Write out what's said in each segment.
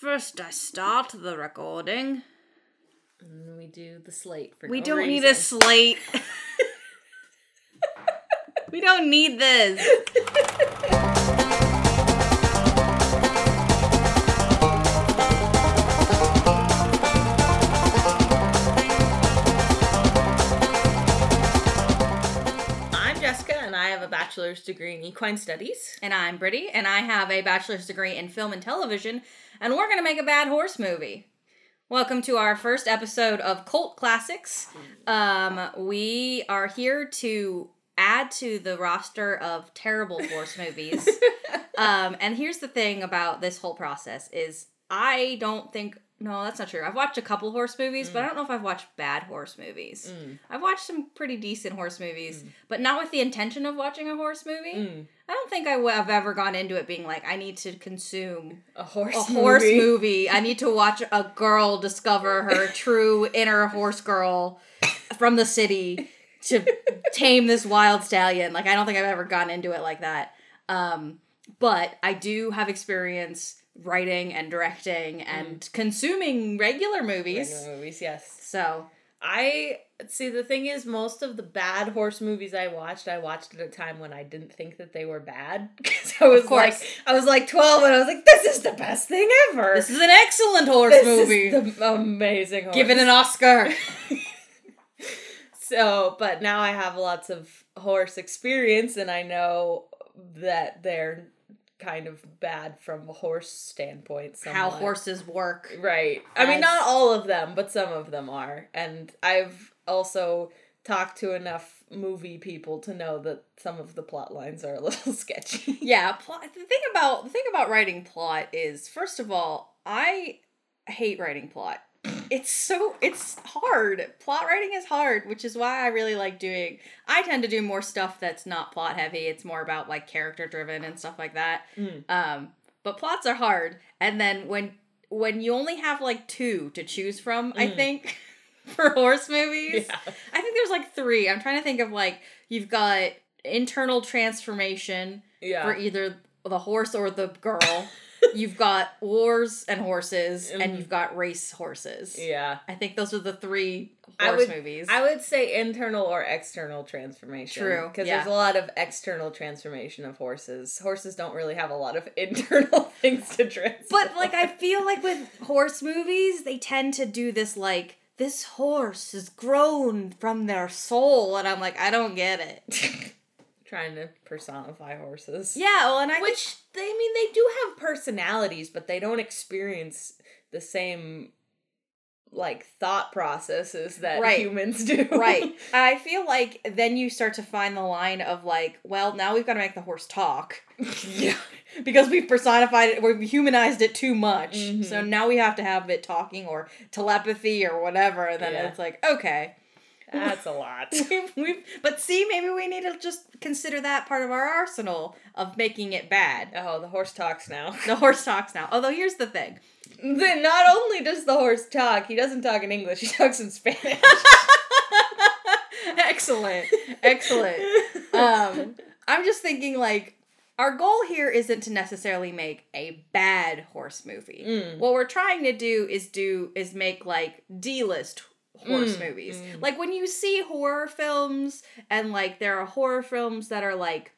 First, I start the recording. And we do the slate for We no don't need a reason. slate. we don't need this. bachelor's degree in equine studies. And I'm Brittany, and I have a bachelor's degree in film and television, and we're gonna make a bad horse movie. Welcome to our first episode of Cult Classics. Um, we are here to add to the roster of terrible horse movies. um, and here's the thing about this whole process is I don't think no, that's not true. I've watched a couple horse movies, but I don't know if I've watched bad horse movies. Mm. I've watched some pretty decent horse movies, but not with the intention of watching a horse movie. Mm. I don't think I w- have ever gone into it being like, I need to consume A horse a horse movie. movie. I need to watch a girl discover her true inner horse girl from the city to tame this wild stallion. Like, I don't think I've ever gone into it like that. Um, but I do have experience writing and directing mm. and consuming regular movies. Regular movies, yes. So, I see. The thing is, most of the bad horse movies I watched, I watched at a time when I didn't think that they were bad. Because I was course. like, I was like twelve, and I was like, "This is the best thing ever." this is an excellent horse This movie. is the amazing. Horse. Give it an Oscar. So, but now I have lots of horse experience, and I know that they're kind of bad from a horse standpoint. How horses work. Right. I mean, not all of them, but some of them are. And I've also talked to enough movie people to know that some of the plot lines are a little sketchy. Yeah, plot. The thing about the thing about writing plot is, first of all, I hate writing plot. It's so it's hard. Plot writing is hard, which is why I really like doing. I tend to do more stuff that's not plot heavy. It's more about like character driven and stuff like that. Mm. Um, but plots are hard, and then when when you only have like two to choose from, I Mm. think for horse movies. Yeah. I think there's like three. I'm trying to think of like you've got internal transformation Yeah. for either the horse or the girl. you've got wars and horses, and Mhm. you've got race horses. yeah. I think those are the three I horse would- movies. I would say internal or external transformation. True, Because yeah. there's a lot of external transformation of horses. Horses don't really have a lot of internal things to transform. but like I feel like with horse movies, they tend to do this like this horse has grown from their soul, and I'm like, I don't get it. trying to personify horses. yeah, well, and I Which they I mean they do have personalities, but they don't experience the same like thought processes that Right. humans do. right. I feel like then you start to find the line of like, well, now we've got to make the horse talk. yeah. because we've personified it, we've humanized it too much. Mhm. So now we have to have it talking or telepathy or whatever. And then Yeah. it's like, okay. That's a lot. We've, but see, maybe we need to just consider that part of our arsenal of making it bad. Oh, the horse talks now. The horse talks now. Although here's the thing. Then not only does the horse talk, he doesn't talk in English, he talks in Spanish. excellent. Excellent. Um, I'm just thinking like our goal here isn't to necessarily make a bad horse movie. Mm. What we're trying to do is do is make like D-list horse Mm, movies. mm. Like when you see horror films and like there are horror films that are like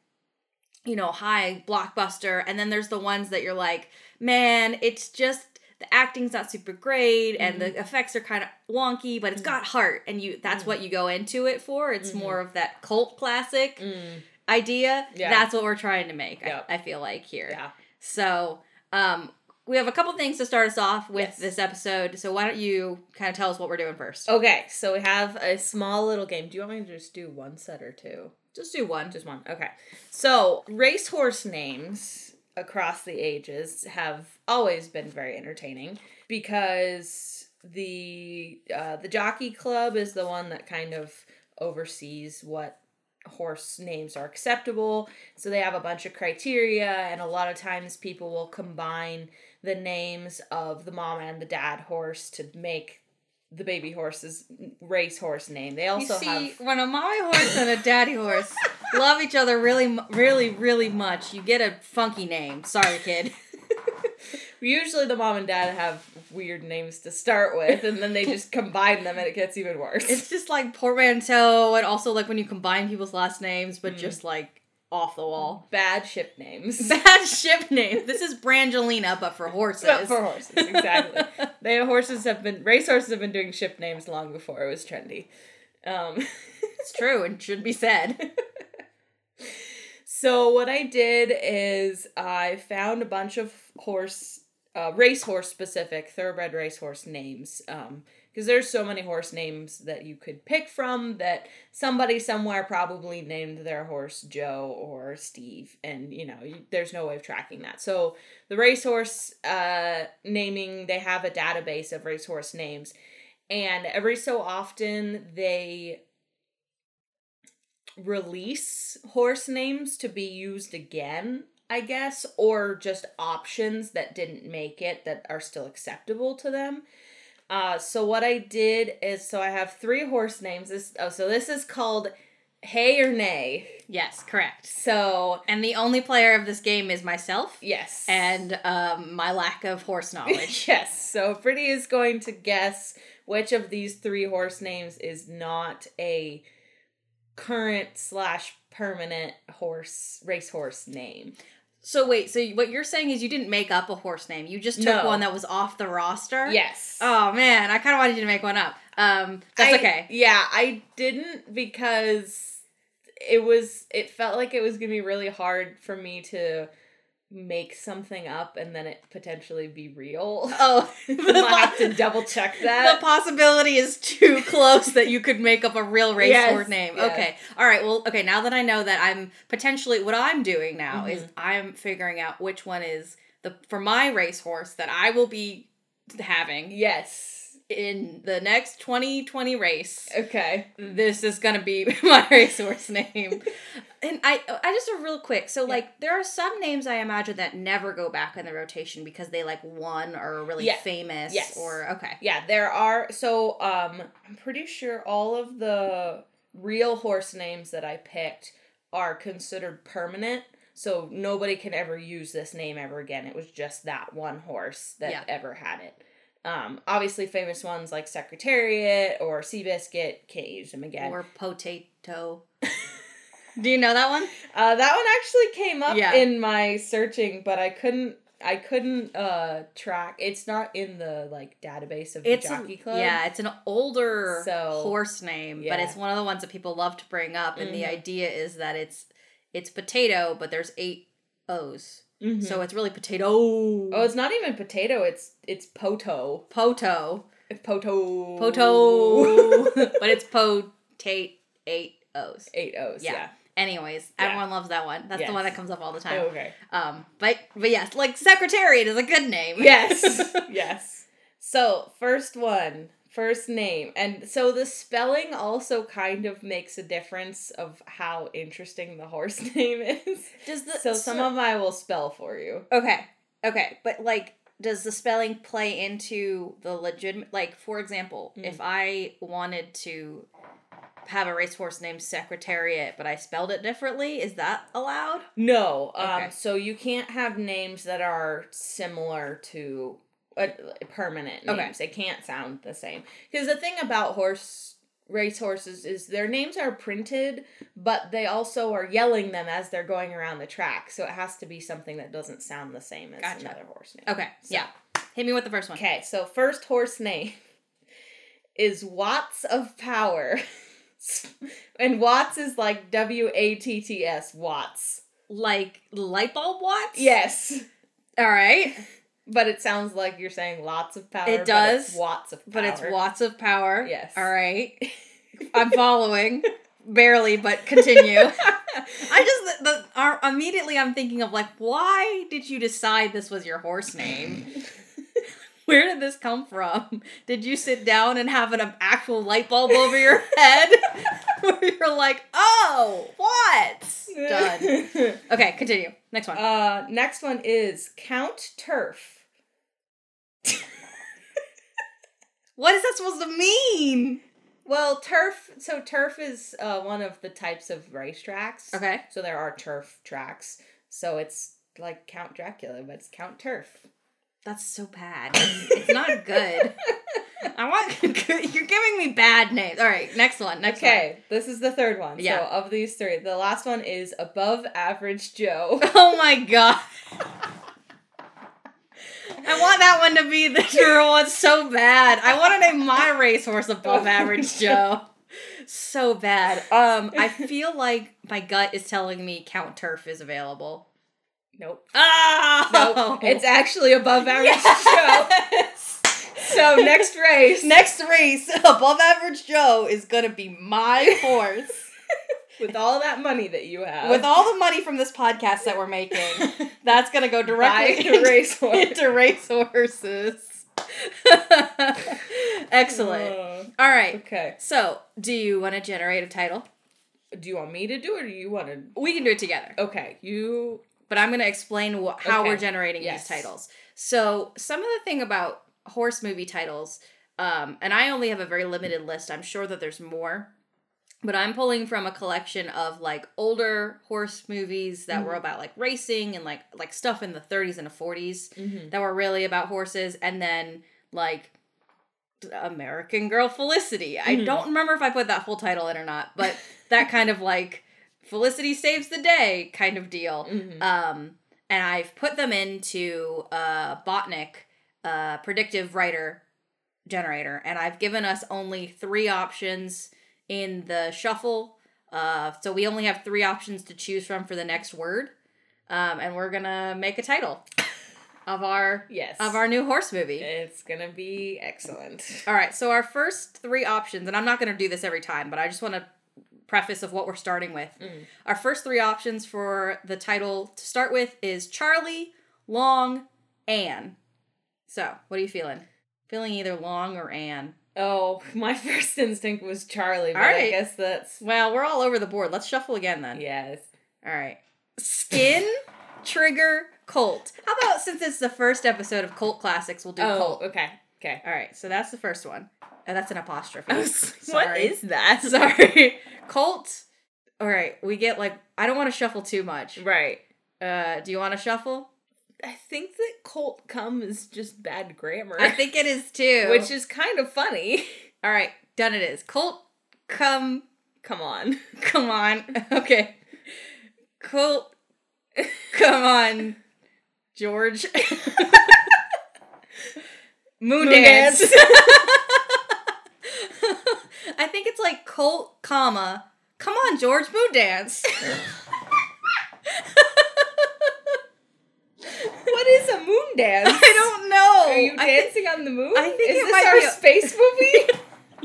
you know, high blockbuster and then there's the ones that you're like, man, it's just the acting's not super great and Mm-hmm. the effects are kind of wonky, but it's got heart and you that's Mm. what you go into it for. It's Mhm. more of that cult classic Mm. idea. Yeah. That's what we're trying to make. Yep. I, I feel like here. Yeah. So, um, we have a couple things to start us off with Yes. this episode. So why don't you kind of tell us what we're doing first? Okay, so we have a small little game. Do you want me to just do one set or two? just do one. Just one. Okay. So, racehorse names across the ages have always been very entertaining because the uh, the jockey club is the one that kind of oversees what horse names are acceptable. So they have a bunch of criteria and a lot of times people will combine the names of the mom and the dad horse to make the baby horse's race horse name. They also you see, have when a mommy horse and a daddy horse love each other really, really, really much, you get a funky name. Sorry, kid. Usually the mom and dad have weird names to start with, and then they just combine them and it gets even worse. It's just like portmanteau, and also like when you combine people's last names, but Mm. just like off the wall. bad ship names. Bad ship names. This is Brangelina, but for horses. But for horses, exactly. they horses have been race horses have been doing ship names long before it was trendy. Um, it's true and should be said. so what I did is I found a bunch of horse, uh, racehorse specific thoroughbred racehorse names. Um, because there's so many horse names that you could pick from that somebody somewhere probably named their horse Joe or Steve, and you know you, there's no way of tracking that. So the racehorse uh, naming they have a database of racehorse names, and every so often they release horse names to be used again. I guess, or just options that didn't make it that are still acceptable to them. Uh, so what I did is so I have three horse names. This oh, so this is called Hey or Nay. yes, correct. So And the only player of this game is myself yes, and um, my lack of horse knowledge. yes. So Pretty is going to guess which of these three horse names is not a current slash permanent horse racehorse name. So wait, so what you're saying is you didn't make up a horse name. You just took No. one that was off the roster? Yes. Oh man, I kind of wanted you to make one up. Um, that's I- okay. Yeah, I didn't because it was it felt like it was gonna be really hard for me to make something up and then it potentially be real. Oh, I have to double check that. the possibility is too close that you could make up a real racehorse Yes, name. yes. Okay. All right. Well, okay. Now that I know that I'm potentially what I'm doing now is Mm-hmm. I'm figuring out which one is the for my racehorse that I will be having yes. in the next 2020 race. Okay. This is gonna be my racehorse name. And I, I just a real quick. So like, there are some names I imagine that never go back in the rotation because they like won or are really Yeah. famous. Yes. Or okay. Yeah, there are so um I'm pretty sure all of the real horse names that I picked are considered permanent. So nobody can ever use this name ever again. It was just that one horse that Yeah. ever had it. Um, obviously famous ones like Secretariat or Seabiscuit can't use them again. Or potato. Do you know that one? Uh, that one actually came up Yeah. in my searching, but I couldn't. I couldn't uh track. It's not in the like database of the It's a, Jockey Club. yeah, it's an older So, horse name, but it's one of the ones that people love to bring up. And the Mhm. idea is that it's it's potato, but there's eight O's, Mhm. so it's really potato. Oh, it's not even potato. It's it's poto. poto, It's poto. poto, but it's potate eight O's. Eight O's. Yeah. Yeah. Anyways, Yeah. everyone loves that one. That's the one that comes up all the Oh, time. okay. Um, but but yes, like Secretariat is a good name. Yes. yes. So first one, first name, and so the spelling also kind of makes a difference of how interesting the horse name is. Does the So some of them I will spell for you. Okay. Okay. But like does the spelling play into the legitimate like for example, Mm. if I wanted to have a racehorse named Secretariat, but I spelled it differently, is that allowed? No. Um. Okay. So you can't have names that are similar to uh, permanent names. Okay. They can't sound the same. Because the thing about horse race horses is their names are printed, but they also are yelling them as they're going around the track. So it has to be something that doesn't sound the same as Gotcha. another horse name. Okay. So- Yeah. Hit me with the first one. Okay. So first horse name is Watts of Power. and Watts is like W A T T S, Watts. Like light bulb watts? Yes. All right. But it sounds like you're saying lots of power. It does, it's watts of power. But it's watts of power. Yes. All right. I'm following. Barely, but continue. I just the, are immediately I'm thinking of like why did you decide this was your horse name? Where did this come from? Did you sit down and have an actual light bulb over your head? Where you're like, oh, what? Done. Okay, continue. Next one. Uh, next one is Count Turf. what is that supposed to mean? Well, turf. So turf is uh, one of the types of racetracks. Okay. So there are turf tracks. So it's like Count Dracula, but it's Count Turf. That's so bad. It's not good. I want you're giving me bad names. All right, next one. Next okay, this is the third one. Yeah. So of these three, the last one is above average Joe. Oh my god. I want that one to be the true one so bad. I want to name my racehorse above average Joe. So bad. Um, I feel like my gut is telling me Count Turf is available. Nope. Oh, Nope. It's actually above average Joe. So next race. Next race, above average Joe is gonna be my horse. With all that money that you have. With all the money from this podcast that we're making, that's gonna go directly a racehorse. into racehorses. Excellent. Uh, All right. okay. So, do you want to generate a title? Do you want me to do it or do you want to? We can do it together, Okay, you. But I'm going to explain wh- how Okay. we're generating Yes. these titles. So, some of the thing about horse movie titles, um, and I only have a very limited list. I'm sure that there's more, but I'm pulling from a collection of like older horse movies that were Mhm. about like racing and like like stuff in the 30s and the 40s Mm-hmm. that were really about horses, and then like American Girl Felicity. I Mhm. don't remember if I put that full title in or not, but that kind of like Felicity saves the day kind of deal. Mm-hmm. Um, and I've put them into uh, Botnik, uh, predictive writer generator, and I've given us only three options in the shuffle. Uh, so we only have three options to choose from for the next word, um, and we're gonna make a title of our yes. of our new horse movie. It's gonna be excellent. All right, so our first three options, and I'm not going to do this every time, but I just want to preface of what we're starting with. Mm. Our first three options for the title to start with is Charlie, Long, Anne. So, what are you feeling? Feeling either Long or Anne? Oh, my first instinct was Charlie, but All I guess that's Well, we're all over the board. Let's shuffle again then. yes. All right. Skin, Trigger, cult. How about since it's the first episode of Cult Classics, we'll do oh, Colt. okay, okay. All right, so that's the first one. And that's an apostrophe. Was, what is that? Sorry. Cult. All right, we get like I don't want to shuffle too much. Right. Uh, do you want to shuffle? I think that cult cum is just bad grammar. I think it is too. which is kind of funny. all right, done. It is cult Come, Come on. come on. Okay, cult. Come on, George. Moon, Moon dance. dance. I think it's like Colt, comma. Come on, George. Moon dance. What is a moon dance? I don't know. Are you think- dancing on the moon? I think is it this might our be a- space movie?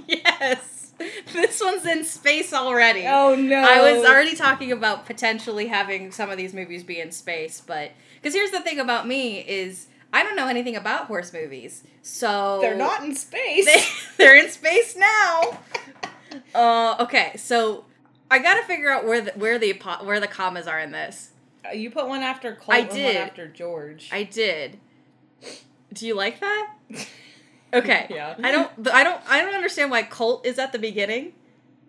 yes. This one's in space already. oh no! I was already talking about potentially having some of these movies be in space, but because here's the thing about me is I don't know anything about horse movies, so They're not in space. They, they're in space now. uh, okay, so I gotta figure out where the where the where the commas are in this. Uh, you put one after Colt I and did. one after George. I did. Do you like that? Okay. Yeah. I don't. I don't. I don't understand why Colt is at the beginning.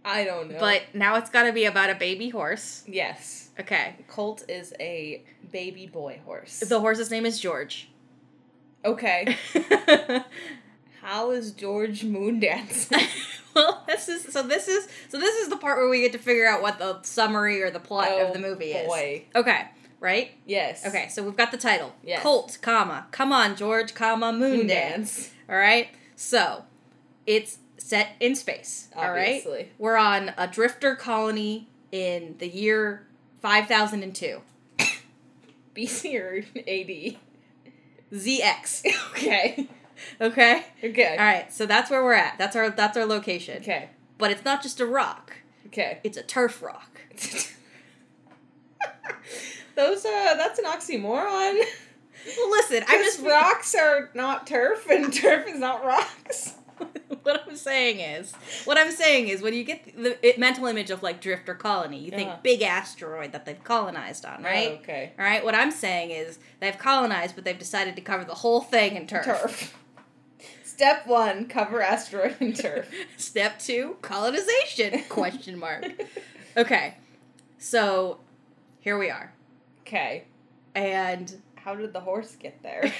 I don't know. But now it's got to be about a baby horse. yes, Okay. Colt is a baby boy horse. The horse's name is George. Okay. How is George moon dancing? well, this is so. This is so. This is the part where we get to figure out what the summary or the plot Oh, of the oh, movie is. boy. Okay. Right. Yes. Okay. So we've got the title. Yes. Colt, comma. Come on, George, comma. Moon, Moon dance. dance. All right. So it's set in space. All right. We're on a drifter colony in the year five thousand and two. BC or AD? ZX. Okay. Okay. Okay. All right, so that's where we're at. That's our that's our location. Okay. But it's not just a rock; Okay. it's a turf rock. Those uh that's an oxymoron. Well, listen, I just rocks are not turf and turf is not rocks. what I'm saying is, what I'm saying is, when you get the it, mental image of like drifter colony, you think Uh-huh. big asteroid that they've colonized on, right? Oh, okay. All right. What I'm saying is they've colonized, but they've decided to cover the whole thing in turf. Turf. Step one, cover asteroid and turf. Step two, colonization? Question mark. Okay, so here we are, Okay. and How did the horse get there?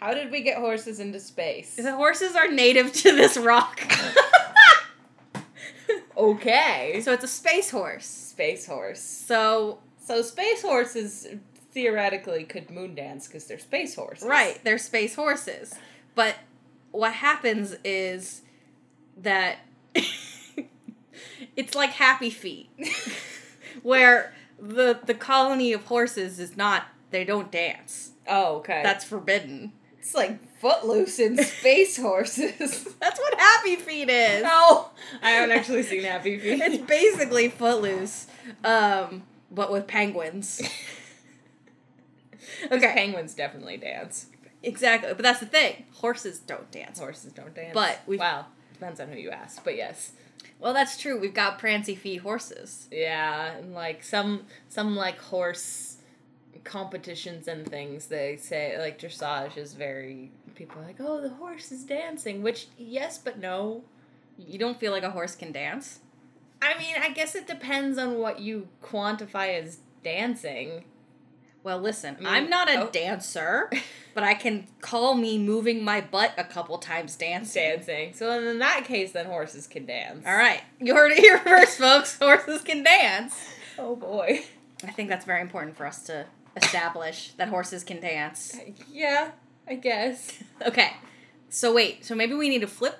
How did we get horses into space? The horses are native to this rock. okay. so it's a space horse. Space horse. So, So space horses theoretically could moon dance because they're space horses. right, they're space horses. But what happens is that it's like happy feet. where the the colony of horses is not they don't dance. Oh, okay. That's forbidden. It's like footloose in space horses. That's what happy feet is. no, I haven't actually seen Happy Feet. It's basically footloose. Um but with penguins. okay. Penguins definitely dance. Exactly. But that's the thing. Horses don't dance. Horses don't dance. But we've- wow, depends on who you ask. But yes, Well, that's true. We've got prancy feet horses. yeah, and like some some like horse competitions and things. They say like dressage is very people are like oh the horse is dancing, which yes but no. You don't feel like a horse can dance? I mean, I guess it depends on what you quantify as dancing. Well, listen, mean, I'm not a oh. dancer, but I can call me moving my butt a couple times dancing. Dancing. So in that case, then horses can dance. All right. You heard it here first, folks. Horses can dance. Oh boy. I think that's very important for us to establish that horses can dance. Yeah, I guess. Okay. So wait, so maybe we need to flip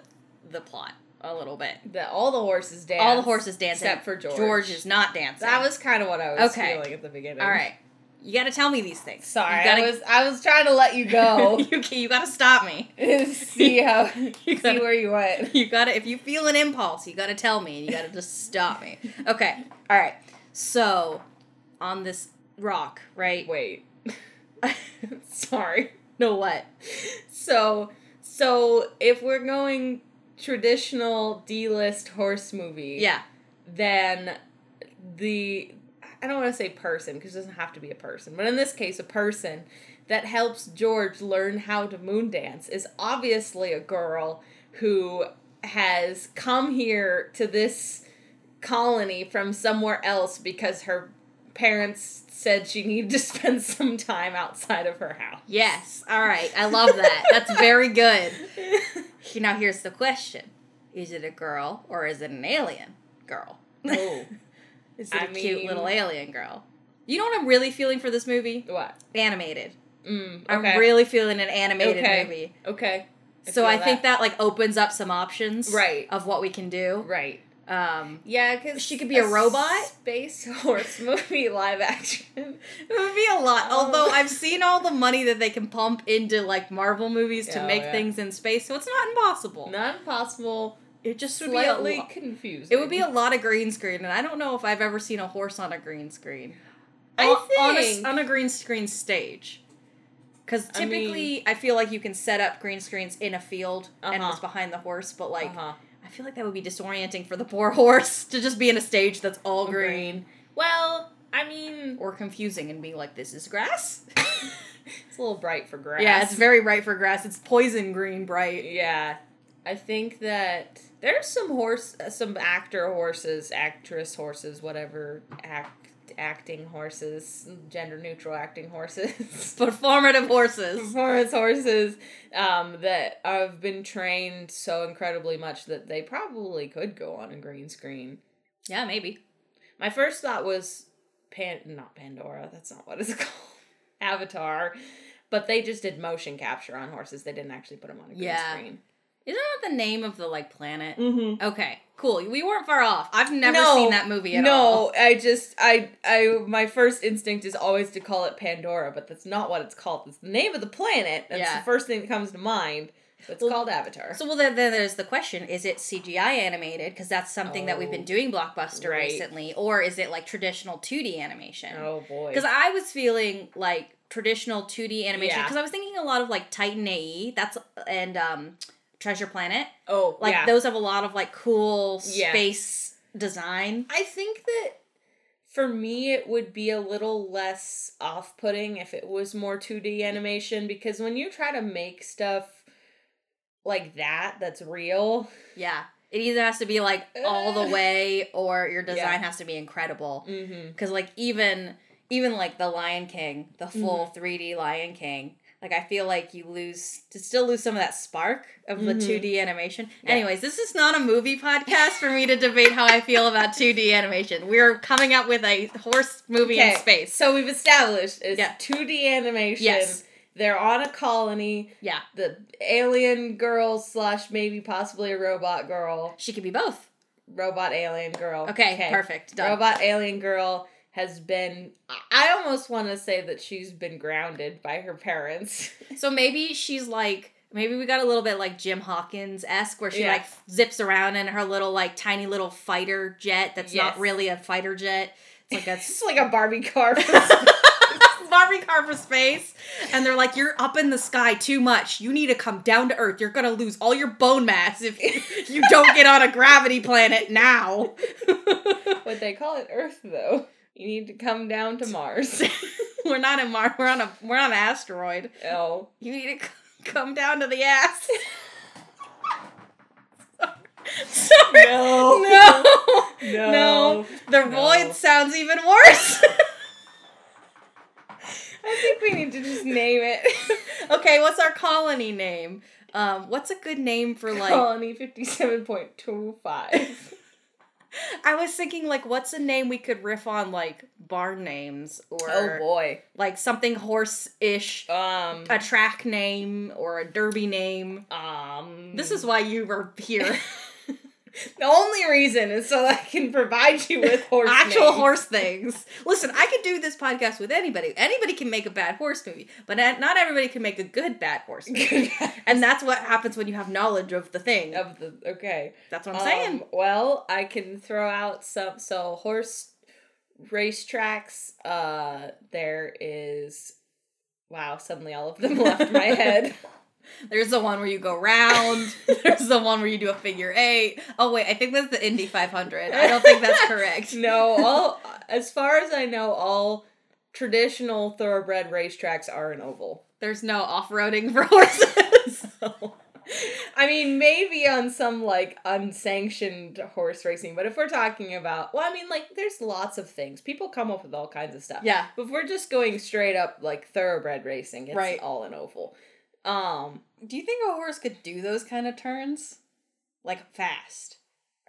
the plot a little bit. That all the horses dance. All the horses dance Except for George. George is not dancing. That was kind of what I was Okay. feeling at the beginning. All right. You got to tell me these things. Sorry, gotta, I was I was trying to let you go. you, you got to stop me. see how You see gotta- where you went. You gotta, if you feel an impulse, you gotta tell me and you gotta just stop me. Okay, alright. So, on this rock, right? Wait. Sorry. No, what? So so if we're going traditional D-list horse movie, Yeah. then the I don't want to say person because it doesn't have to be a person, but in this case, a person that helps George learn how to moon dance is obviously a girl who has come here to this colony from somewhere else because her parents said she needed to spend some time outside of her house. Yes. Alright, I love that. That's very good. Now, here's the question Is it a girl or is it an alien girl? oh, is it a I cute little alien girl? You know what I'm really feeling for this movie? what? Animated. Mm, I'm really feeling an animated Okay. movie. okay. so feel I think that like opens up some options Right. of what we can do. right. Um, Yeah, because She could be a robot? Space horse movie live action. It would be a lot. Oh. Although I've seen all the money that they can pump into like Marvel movies to Oh, make yeah. things in space, so it's not impossible. Not impossible. It just would be a Slightly lo- confusing. it would be a lot of green screen, and I don't know if I've ever seen a horse on a green screen. I On- on a, think- on a green screen stage. Because I typically, I, feel like you can set up green screens in a field and Uh-huh. what's behind the horse, but like Uh-huh. I feel like that would be disorienting for the poor horse to just be in a stage that's all green. Green. Well, I mean, or confusing and be like, "This is grass." it's a little bright for grass. Yeah, it's very bright for grass. It's poison green bright. Yeah, I think that there's some horse, uh, some actor horses, actress horses, whatever act acting horses, gender neutral acting horses. Performative horses. performance horses um, that have been trained so incredibly much that they probably could go on a green screen. Yeah, maybe. My first thought was Pan, not Pandora. That's not what it's called. Avatar, but they just did motion capture on horses. They didn't actually put them on a green Yeah. screen. Isn't that the name of the like planet? Mm-hmm. Okay, cool. We weren't far off. I've never No, seen that movie at no, all. No, I just I I my first instinct is always to call it Pandora, but that's not what it's called. It's the name of the planet. That's Yeah. the first thing that comes to mind. It's Well, called Avatar. So well, then, then there's the question: Is it CGI animated? Because that's something that we've been Oh, doing blockbuster right. recently, or is it like traditional 2D animation? oh boy. Because I was feeling like traditional 2D animation. Yeah. Because I was thinking a lot of like Titan AE. That's and um, Treasure Planet. oh Like yeah. those have a lot of like cool Yeah. space design. I think that for me it would be a little less off-putting if it was more 2D animation because when you try to make stuff like that that's real, Yeah. It either has to be like all the way or your design Yeah. has to be incredible. mm-hmm. Cuz like even even like the Lion King, the full Mm-hmm. 3D Lion King, like I feel like you lose to still lose some of that spark of the Mhm. 2D animation. Yeah. Anyways, this is not a movie podcast for me to debate how I feel about 2D animation. We're coming up with a horse movie in space. So we've established it's Yeah. 2D animation. Yes. They're on a colony. Yeah. The alien girl slash maybe possibly a robot girl. She could be both. Robot alien girl. Okay, perfect. Done. Robot alien girl has been I almost want to say that she's been grounded by her parents. So maybe she's like maybe we got a little bit like Jim Hawkins esque where she Yeah. like zips around in her little like tiny little fighter jet that's Yes. not really a fighter jet. It's like a it's like a Barbie car. Barbie car for space, and they're like, "You're up in the sky too much. You need to come down to Earth. You're gonna lose all your bone mass if you, you don't get on a gravity planet now." what they call it Earth though. You need to come down to Mars. we're not in Mars. We're on a we're on an asteroid. oh. You need to c- come down to the ass. Sorry. No. No. No. No. The No. void sounds even worse. I think we need to just name it. okay, what's our colony name? Um, what's a good name for like? Colony 57.25. I was thinking like, what's a name we could riff on like barn names or oh boy. like something horse-ish, Um a track name or a derby name. um This is why you were here. the only reason is so I can provide you with horse Actual names. horse things. Listen, I could do this podcast with anybody. Anybody can make a bad horse movie, but not everybody can make a good bad horse movie. And that's what happens when you have knowledge of the thing. of the okay. That's what I'm saying. Um, well, I can throw out some so horse racetracks. Uh there is wow, suddenly all of them left my head. There's the one where you go round. There's the one where you do a figure eight. Oh wait, I think that's the Indy 500. I don't think that's correct. No, all as far as I know, all traditional thoroughbred racetracks are an oval. There's no off-roading for horses. I mean, maybe on some like unsanctioned horse racing, but if we're talking about, well, I mean, like, there's lots of things. People come up with all kinds of stuff. yeah. But if we're just going straight up like thoroughbred racing, it's Right. all an oval. Um, Do you think a horse could do those kind of turns, like fast?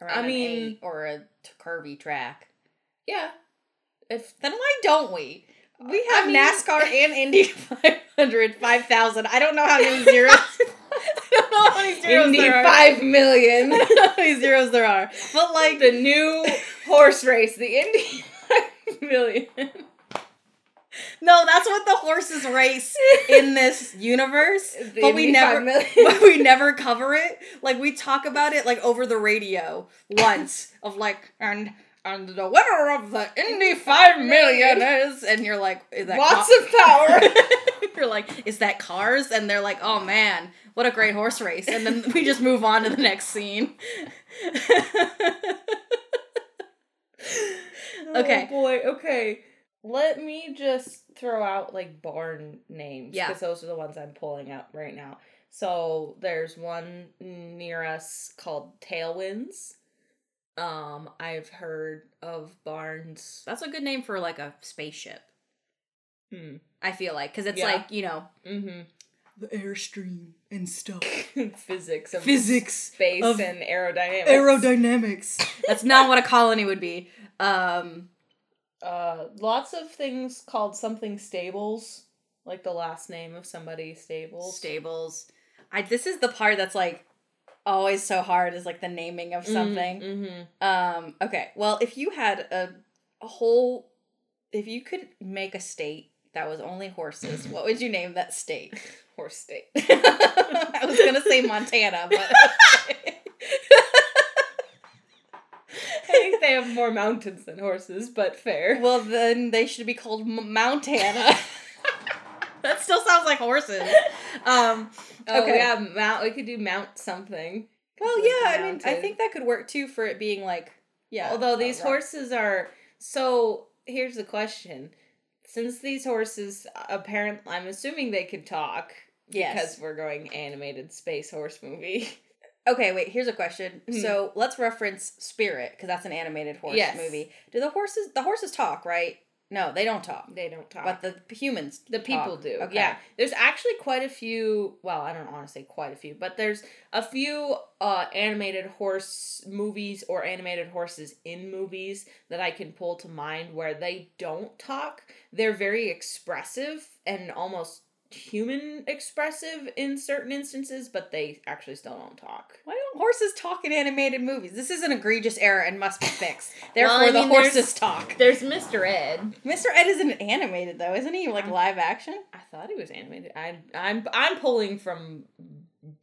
Around I an mean- or a t- curvy track. yeah. If Then why don't we? We I have mean- NASCAR and Indy 500, 5,000. I don't know how many zeros. I don't know how many zeros Indy there are. five million, I don't know how many zeros there are. But like, the new horse race, the Indy five million. No, that's what the horses race in this universe. The but we never, but we never cover it. Like we talk about it like over the radio once of like and. And the winner of the Indy 5 million is, and you're like, is that Lots Ca- of power. You're like, is that cars? And they're like, oh man, what a great horse race. And then we just move on to the next scene. Oh, okay. Oh boy. Okay. Let me just throw out like barn names. Yeah. Because those are the ones I'm pulling out right now. So there's one near us called Tailwinds. Um, I've heard of barns. That's a good name for like a spaceship. Hmm. I feel like because it's Yeah. like you know Mm-hmm. the airstream and stuff, Physics of physics, space of and aerodynamics. aerodynamics. That's not what a colony would be. Um, uh, lots of things called something stables, like the last name of somebody stables. stables. I this is the part that's like always so hard is like the naming of something. Mm-hmm. Um, okay. Well, if you had a, a whole, if you could make a state that was only horses, what would you name that state? Horse state. I was gonna say Montana, but I think they have more mountains than horses, but fair. well, then they should be called M- Montana. that still sounds like horses. Um, Oh okay. yeah, mount. We could do mount something. well, Like yeah. I mean, I think that could work too for it being like, yeah. Although uh, these right. horses are so. Here's the question: Since these horses apparently, I'm assuming they could talk Yes. because we're going animated space horse movie. Okay, wait. Here's a question. Mhm. So let's reference Spirit because that's an animated horse Yes. movie. Do the horses? The horses talk, right? No, they don't talk. They don't talk. But the humans, The people talk. do. Okay. Yeah. There's actually quite a few, well, I don't want to say quite a few, but there's a few uh, animated horse movies or animated horses in movies that I can pull to mind where they don't talk. They're very expressive and almost human expressive in certain instances, but they actually still don't talk. Why don't horses talk in animated movies? This is an egregious error and must be fixed. Therefore, Well, I the mean, there's- horses talk. There's Mr. Ed. Mr. Ed isn't animated though, isn't he? Like live action? I thought he was animated. I, I'm I'm pulling from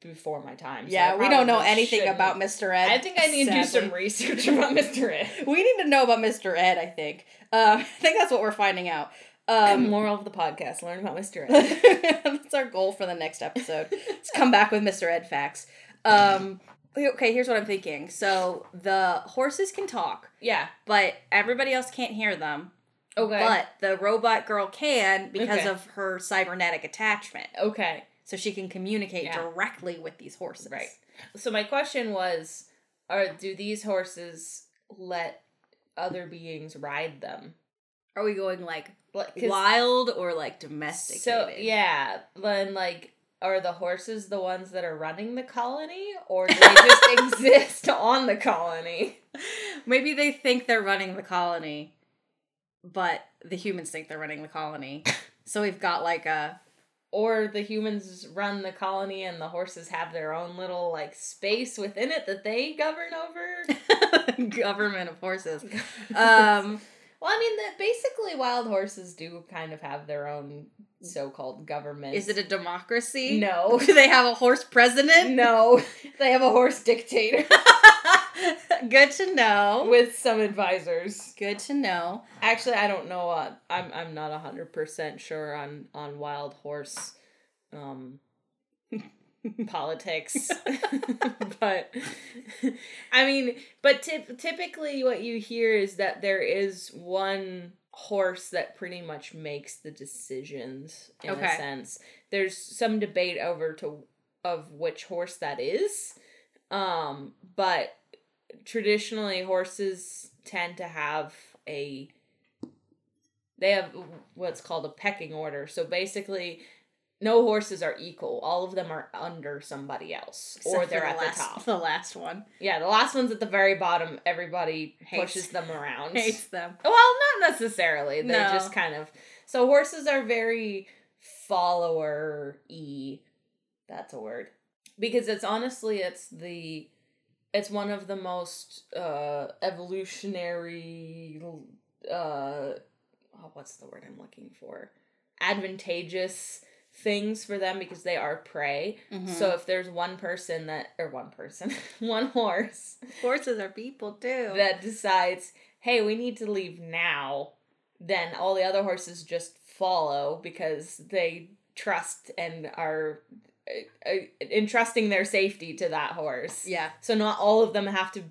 before my time. so yeah, we don't know anything shouldn't. about Mr. Ed. I think I need to do some research about Mr. Ed. We need to know about Mr. Ed. I think. Um, I think that's what we're finding out. Um, moral of the podcast: learn about Mr. Ed. that's our goal for the next episode. Let's come back with Mr. Ed facts. Um, okay, here's what I'm thinking. So the horses can talk, yeah. but everybody else can't hear them. Okay. But the robot girl can because Okay. of her cybernetic attachment. okay. So she can communicate Yeah. directly with these horses. Right. So my question was: Are do these horses let other beings ride them? Are we going like Like, wild or like domesticated? So yeah, then like. Are the horses the ones that are running the colony, or do they just exist on the colony? Maybe they think they're running the colony, but the humans think they're running the colony. So we've got like a or the humans run the colony and the horses have their own little like space within it that they govern over. government of horses. Um, well, I mean that basically wild horses do kind of have their own so-called government. is it a democracy? no? Do they have a horse president? no, they have a horse dictator Good to know. with some advisors. Good to know. Actually, I don't know. Uh, I'm I'm not hundred percent sure on on wild horse, um, politics. but I mean, but typ- typically, what you hear is that there is one horse that pretty much makes the decisions. In Okay. a sense, there's some debate over to of which horse that is, um, but traditionally horses tend to have a they have what's called a pecking order. So basically, no horses are equal. All of them are under somebody else, or Except for they're the at last, the top. The last one Yeah, the last one's at the very bottom. Everybody Hates- pushes them around. hates them. Well, not necessarily. They No. just kind of. So horses are very follower y. That's a word. Because it's honestly it's the it's one of the most uh evolutionary uh oh, what's the word I'm looking for? Advantageous things for them because they are prey. Mhm. So if there's one person that or one person, one horse horses are people too. that decides, hey, we need to leave now, then all the other horses just follow because they trust and are Uh, uh, entrusting their safety to that horse. yeah. So not all of them have to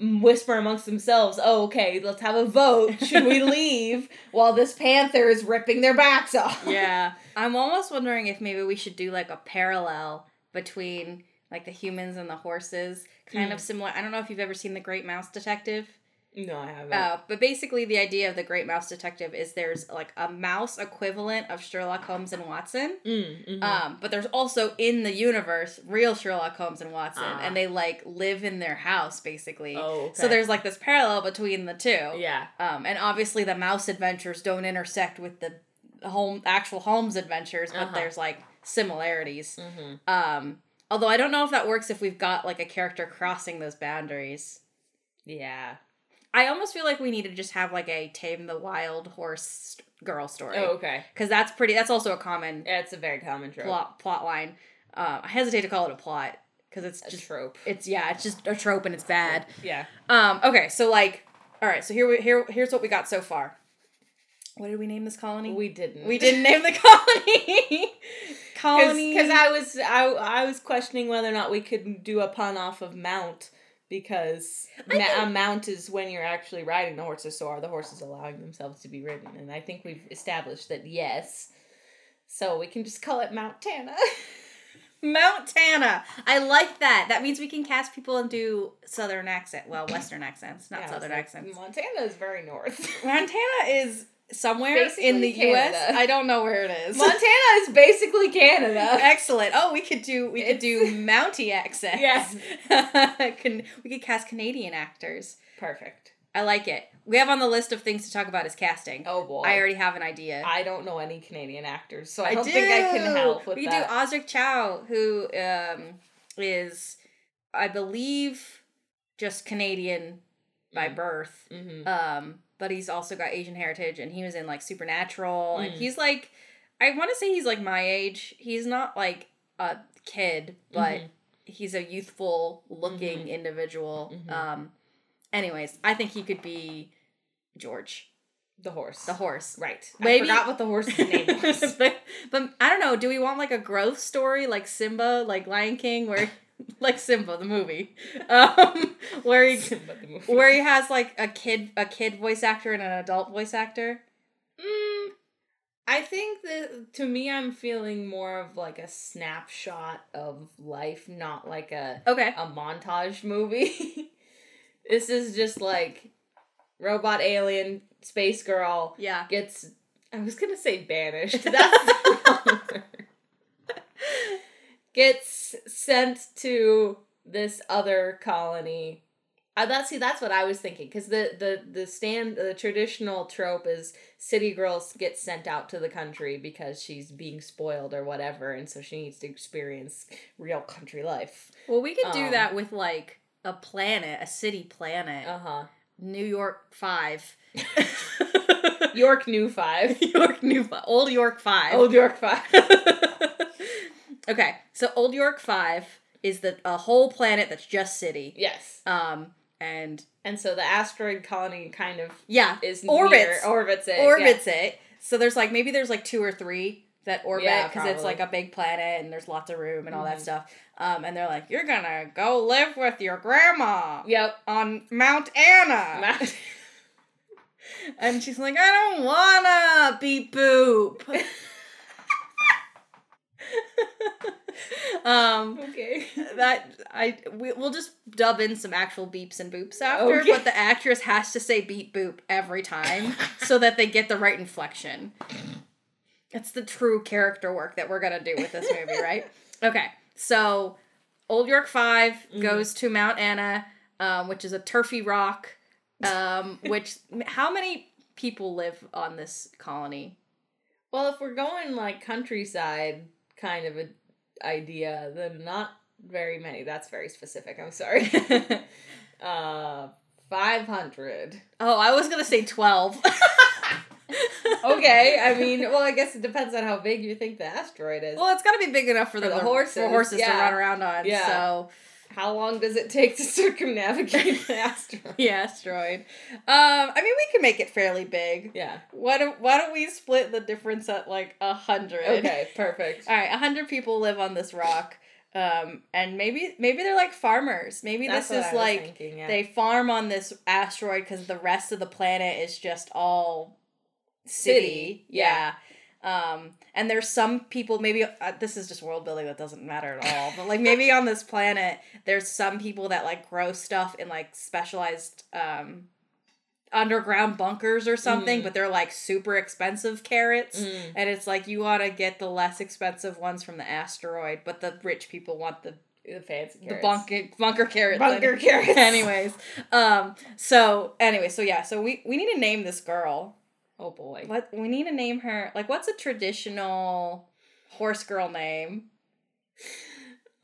whisper amongst themselves, oh, okay, let's have a vote. Should we leave while this panther is ripping their backs off? Yeah. I'm almost wondering if maybe we should do like a parallel between like the humans and the horses. Kind of mm. similar. I don't know if you've ever seen The Great Mouse Detective. No, I haven't. Uh, but basically, the idea of the Great Mouse Detective is there's like a mouse equivalent of Sherlock Holmes and Watson. Mm, mhm. Um, but there's also in the universe real Sherlock Holmes and Watson, Ah. and they like live in their house basically. oh, So there's like this parallel between the two. yeah. Um, and obviously the mouse adventures don't intersect with the home actual Holmes adventures, but Uh-huh. there's like similarities. hmm Um, although I don't know if that works if we've got like a character crossing those boundaries. Yeah. I almost feel like we need to just have like a tame the wild horse girl story Oh, okay. because that's pretty. That's also a common Yeah, it's a very common trope. plot plot line. Um, I hesitate to call it a plot because it's A just trope. it's yeah it's just a trope and it's bad. Yeah. Um, okay, so like, all right, so here we here here's what we got so far. What did we name this colony? We didn't. We didn't name the colony. colony. because I was I, I was questioning whether or not we could do a pun off of mount because ma- think- a mount is when you're actually riding the horses, so are the horses allowing themselves to be ridden? And I think we've established that yes. So we can just call it Mount Tana. Mount Tana. I like that. That means we can cast people and do southern accent. Well, western accents, not Yeah, southern accents. Montana is very north. Montana is somewhere in the Basically U.S. I don't know where it is. Montana is basically Canada. Excellent. Oh, we could do we could It's- do Mountie accents. Yes. Can we could cast Canadian actors. Perfect. I like it. We have on the list of things to talk about is casting. Oh boy. I already have an idea. I don't know any Canadian actors, so I, don't think I can help with we that. could do Osric Chau, who um, is, I believe, just Canadian by Mm. birth. Mhm. Um, but he's also got Asian heritage, and he was in like Supernatural, and Mm. he's like, I want to say he's like my age. He's not like a kid, but Mhm. he's a youthful looking Mhm. individual. Mhm. Um, anyways, I think he could be George, The horse. the horse. Right. Maybe- I forgot what the horse's name was. but, but I don't know. Do we want like a growth story like Simba, like Lion King, where like Simba the movie, um, where he Simba the movie. where he has like a kid a kid voice actor and an adult voice actor? Mm, I think that to me, I'm feeling more of like a snapshot of life, not like a Okay. a montage movie. this is just like robot alien space girl Yeah. gets. I was gonna say banished. That's the wrong word. Gets sent to this other colony. I that's see, that's what I was thinking because the the the stand the traditional trope is city girls get sent out to the country because she's being spoiled or whatever, and so she needs to experience real country life. Well, we could do Um, that with like a planet, a city planet, Uh huh. New York Five. York New Five. York New Five. Old York Five. Old York Five. okay, so Old York Five is the a whole planet that's just city. yes. Um, and And so the asteroid colony kind of yeah, is Orbits. near, orbits it. orbits it. So there's like maybe there's like two or three that orbit Yeah, because it's like a big planet and there's lots of room and all that Mhm. stuff. Um, and they're like, you're gonna go live with your grandma Yeah. on Mount Anna. Yep. And she's like, I don't wanna be boop. um, okay. that I we, we'll just dub in some actual beeps and boops after, Okay. but the actress has to say beep boop every time so that they get the right inflection. It's the true character work that we're gonna do with this movie, right? Okay, so Old York 5 Mhm. goes to Mount Anna, um, which is a turfy rock. Um, which how many people live on this colony? Well, if we're going like countryside kind of a idea, then not very many. That's very specific. I'm sorry. uh, five hundred. Oh, I was gonna say twelve. Okay, I mean, well, I guess it depends on how big you think the asteroid is. Well, it's got to be big enough for, For them the horses, for horses to run around on. Yeah. So How long does it take to circumnavigate the asteroid? the asteroid. Um, I mean, we can make it fairly big. Yeah. Why don't Why don't we split the difference at like a hundred? Okay. Perfect. All right, a hundred people live on this rock. Um, and maybe maybe they're like farmers. Maybe That's this is like thinking, yeah. they farm on this asteroid because the rest of the planet is just all city. City, Yeah. Um, and there's some people, maybe uh, this is just world building that doesn't matter at all, but like maybe on this planet, there's some people that like grow stuff in like specialized um, underground bunkers or something, Mm. but they're like super expensive carrots. Mm. And it's like you want to get the less expensive ones from the asteroid, but the rich people want the The fancy the bunker bunker carrots. Bunker carrots. Anyways, um, so anyway, so yeah, so we we need to name this girl. Oh boy. What we need to name her? Like, what's a traditional horse girl name?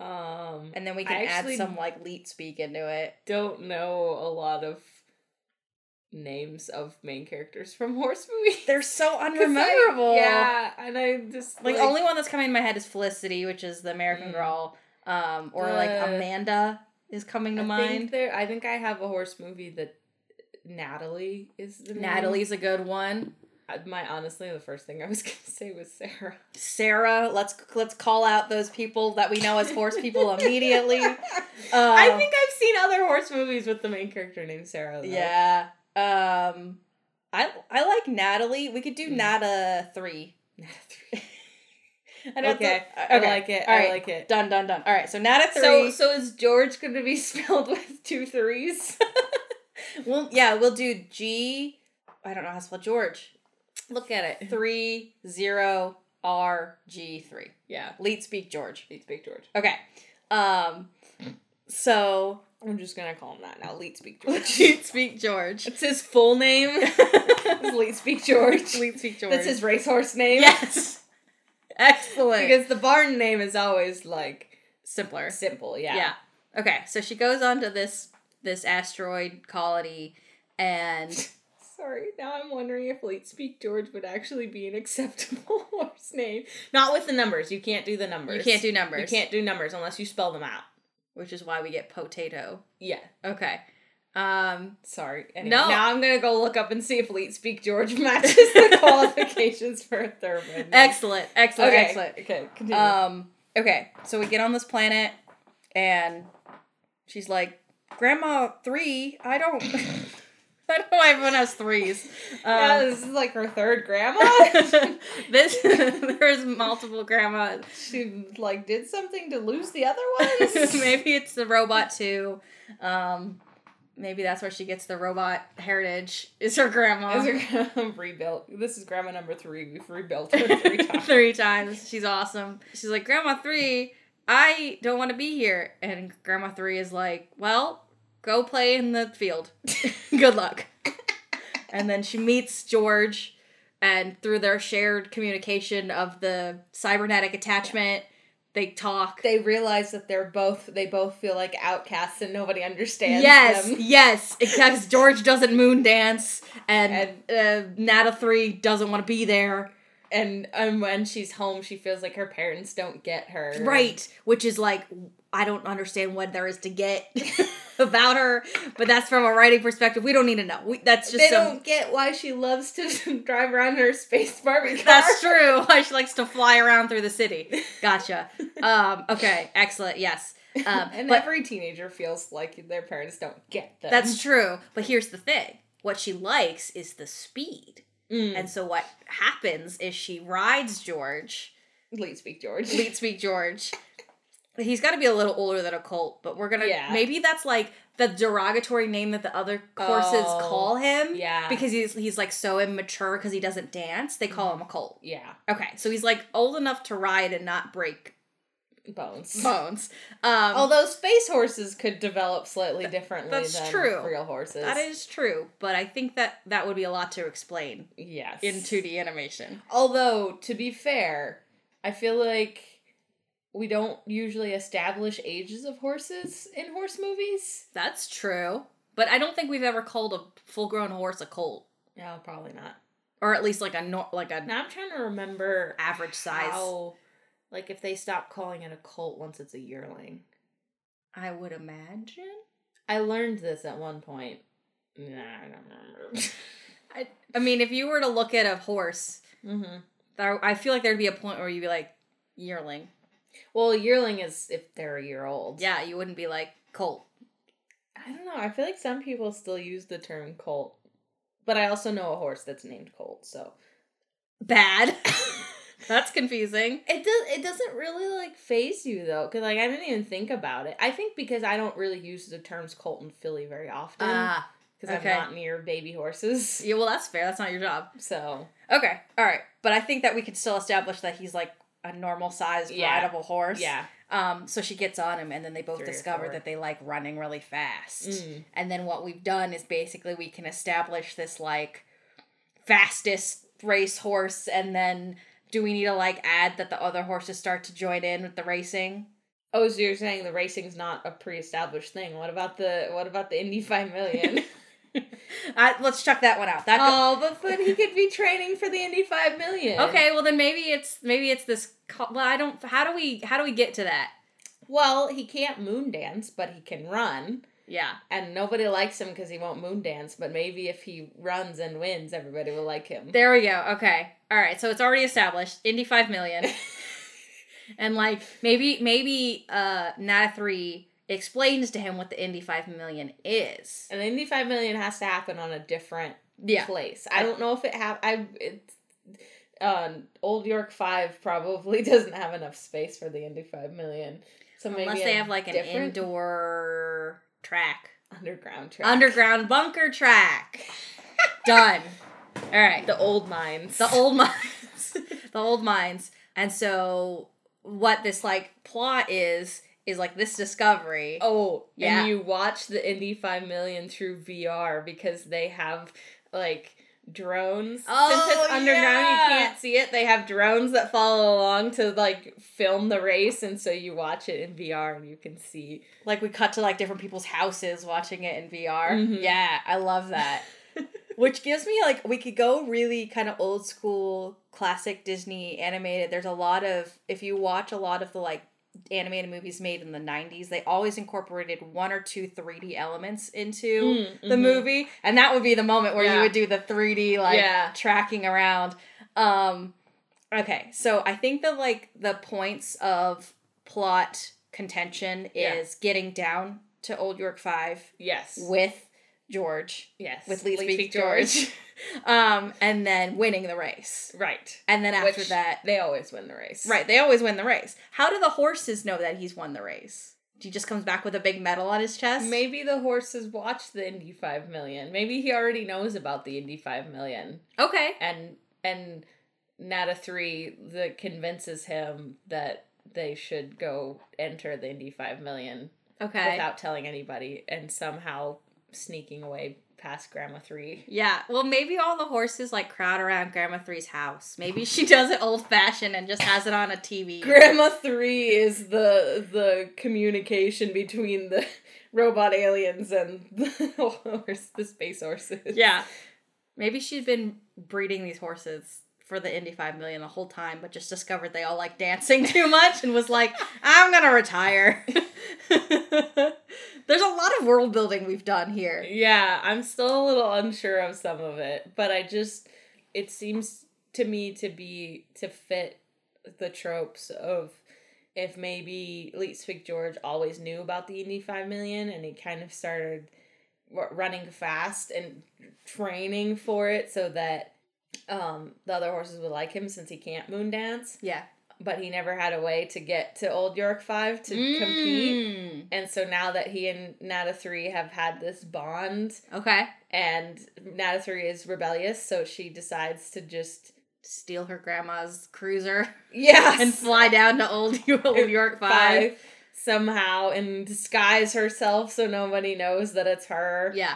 Um, And then we can add some like leet speak into it. don't know a lot of names of main characters from horse movies. They're so 'Cause I- unmemorable. yeah, and I just Like, only one that's coming in my head is Felicity, which is the American Mm. Girl. Um, or like Uh, Amanda is coming to I mind. think there. I think I have a horse movie that Natalie is the name. Natalie's a good one. Uh, My honestly, the first thing I was gonna say was Sarah. Sarah, let's let's call out those people that we know as horse people immediately. I Um, think I've seen other horse movies with the main character named Sarah. though. Yeah. Um I I like Natalie. We could do Mm. Nata 3. I'd have to- okay. okay. I like it. All I like it. Done, done, done. All right, so Nata 3. So, so is George going to be spelled with two threes? Well, yeah, we'll do G I don't know how to spell George. Look at it. Three zero R G three. Yeah. Leet speak George. Leet Speak George. Okay. Um. So I'm just gonna call him that now. Leet Speak George. Leet speak George. It's his full name. Leet Speak George. Leet speak George. That's his racehorse name. Yes. Excellent. Because the barn name is always like simpler. simple. Yeah. Yeah. Okay, so she goes on to this this asteroid colony and Sorry, now I'm wondering if Leet Speak George would actually be an acceptable horse name. Not with the numbers. You can't do the numbers. you can't do numbers. You can't do numbers unless you spell them out. which is why we get potato. Yeah. Okay. Um Sorry. Anyway, No. Now I'm gonna go look up and see if Leet Speak George matches the qualifications for a name. excellent. Excellent. Okay. Excellent. Okay. Continue. Um okay, so we get on this planet and she's like, "Grandma 3, I don't I don't know why everyone has threes. yeah, Um, this is like her third grandma. this there's multiple grandmas. she like did something to lose the other ones. maybe it's the robot too. Um, maybe that's where she gets the robot heritage. Is her grandma As her grandma rebuilt. This is grandma number three. We've rebuilt her three times. Three times. She's awesome. She's like, Grandma three, I don't want to be here. And Grandma three is like, Well, go play in the field. Good luck. and then she meets George, and through their shared communication of the cybernetic attachment, they talk. They realize that they're both they both feel like outcasts and nobody understands yes, them. yes, because George doesn't moon dance, and, uh, Nata three doesn't want to be there. And um, when she's home, she feels like her parents don't get her. Right, which is like I don't understand what there is to get about her, but that's from a writing perspective. We don't need to know. We, that's just they some, don't get why she loves to drive around in her space Barbie car. That's true. Why she likes to fly around through the city. Gotcha. Um, okay, excellent. Yes. Um, and but every teenager feels like their parents don't get them. that's true. But here's the thing: what she likes is the speed, Mm. and so what happens is she rides George. Lead speak George. Lead speak George. He's got to be a little older than a colt, but we're gonna Yeah. maybe that's like the derogatory name that the other horses Oh, call him. yeah. because he's he's like so immature because he doesn't dance. They call him a colt. yeah. Okay, so he's like old enough to ride and not break Bones. bones. Um, Although space horses could develop slightly differently that's than true. real horses. that is true, but I think that that would be a lot to explain yes. in 2D animation. Although, to be fair, I feel like we don't usually establish ages of horses in horse movies. That's true, but I don't think we've ever called a full-grown horse a colt, No, probably not. or at least like a nor- like a Now I'm trying to remember average size. how, like, if they stop calling it a colt once it's a yearling. I would imagine. I learned this at one point. Nah, I don't remember. I, I mean, if you were to look at a horse, mm-hmm. there, I feel like there'd be a point where you'd be like yearling. Well, yearling is if they're a year old. Yeah, you wouldn't be like colt. I don't know. I feel like some people still use the term colt. But I also know a horse that's named Colt, so Bad. That's confusing. it does. It doesn't really like phase you though, because like I didn't even think about it. I think because I don't really use the terms Colt and filly very often, Ah, because okay. I'm not near baby horses. yeah. Well, that's fair. That's not your job. So Okay. All right. But I think that we could still establish that he's like a normal sized Yeah. rideable horse. yeah, Um. So she gets on him, and then they both Three discover that they like running really fast. Mm. And then what we've done is basically we can establish this like fastest race horse, and then do we need to like add that the other horses start to join in with the racing? Oh, so you're saying the racing's not a pre-established thing? What about the what about the Indy Five Million? Uh, let's chuck that one out. That could- oh, but but he could be training for the Indy Five Million. Okay, well then maybe it's maybe it's this. Well, I don't. How do we how do we get to that? Well, he can't moon dance, but he can run. Yeah. And nobody likes him because he won't moon dance, but maybe if he runs and wins, everybody will like him. There we go. Okay. All right. So it's already established. Indy five million, and like maybe maybe uh Nata three explains to him what the Indy five million is. and the Indy 5 million has to happen on a different Yeah. place. I don't know if it have I it's uh, Old York 5 probably doesn't have enough space for the Indy 5 million. So maybe Unless they have like an different indoor track, underground track. underground bunker track. Done. All right. The old mines. the old mines the old mines and so what this like plot is is like this discovery Oh, Yeah. and you watch the Indy 5 million through VR because they have like drones. Oh, Since it's underground, yeah. you can't see it. They have drones that follow along to like film the race, and so you watch it in VR and you can see. like we cut to like different people's houses watching it in vr Mhm. yeah i love that which gives me like we could go really kind of old school classic disney animated there's a lot of if you watch a lot of the like animated movies made in the 90s they always incorporated one or two 3d elements into Mm, the mhm. movie and that would be the moment where you would do the 3d like Yeah. tracking around um okay so i think that like the points of plot contention Yeah. is getting down to old york 5 Yes. with george yes. with Lee Lee Speak George. um and then winning the race right. and then after Which that they always win the race. right they always win the race how do the horses know that he's won the race he just comes back with a big medal on his chest Maybe the horses watch the Indy 5 million. Maybe he already knows about the Indy 5 million. okay and and Nata three that convinces him that they should go enter the Indy five million okay without telling anybody and somehow sneaking away past Grandma three. Yeah, well, maybe all the horses like crowd around Grandma Three's house. Maybe she does it old fashioned and just has it on a TV. Grandma three is the the communication between the robot aliens and the horse, the space horses. yeah, maybe she's been breeding these horses for the Indy 5 million the whole time, but just discovered they all like dancing too much and was like, I'm gonna retire. There's a lot of world building we've done here. Yeah, I'm still a little unsure of some of it, but I just it seems to me to be to fit the tropes of if maybe Lee Speak George always knew about the Indy 5 million and he kind of started running fast and training for it so that um the other horses would like him since he can't moon dance Yeah. But he never had a way to get to Old York 5 to compete Mm. and so now that he and Nata 3 have had this bond Okay. and Nata 3 is rebellious, so she decides to just Steal her grandma's cruiser yes, and fly down to Old, old York 5. somehow and disguise herself so nobody knows that it's her. Yeah.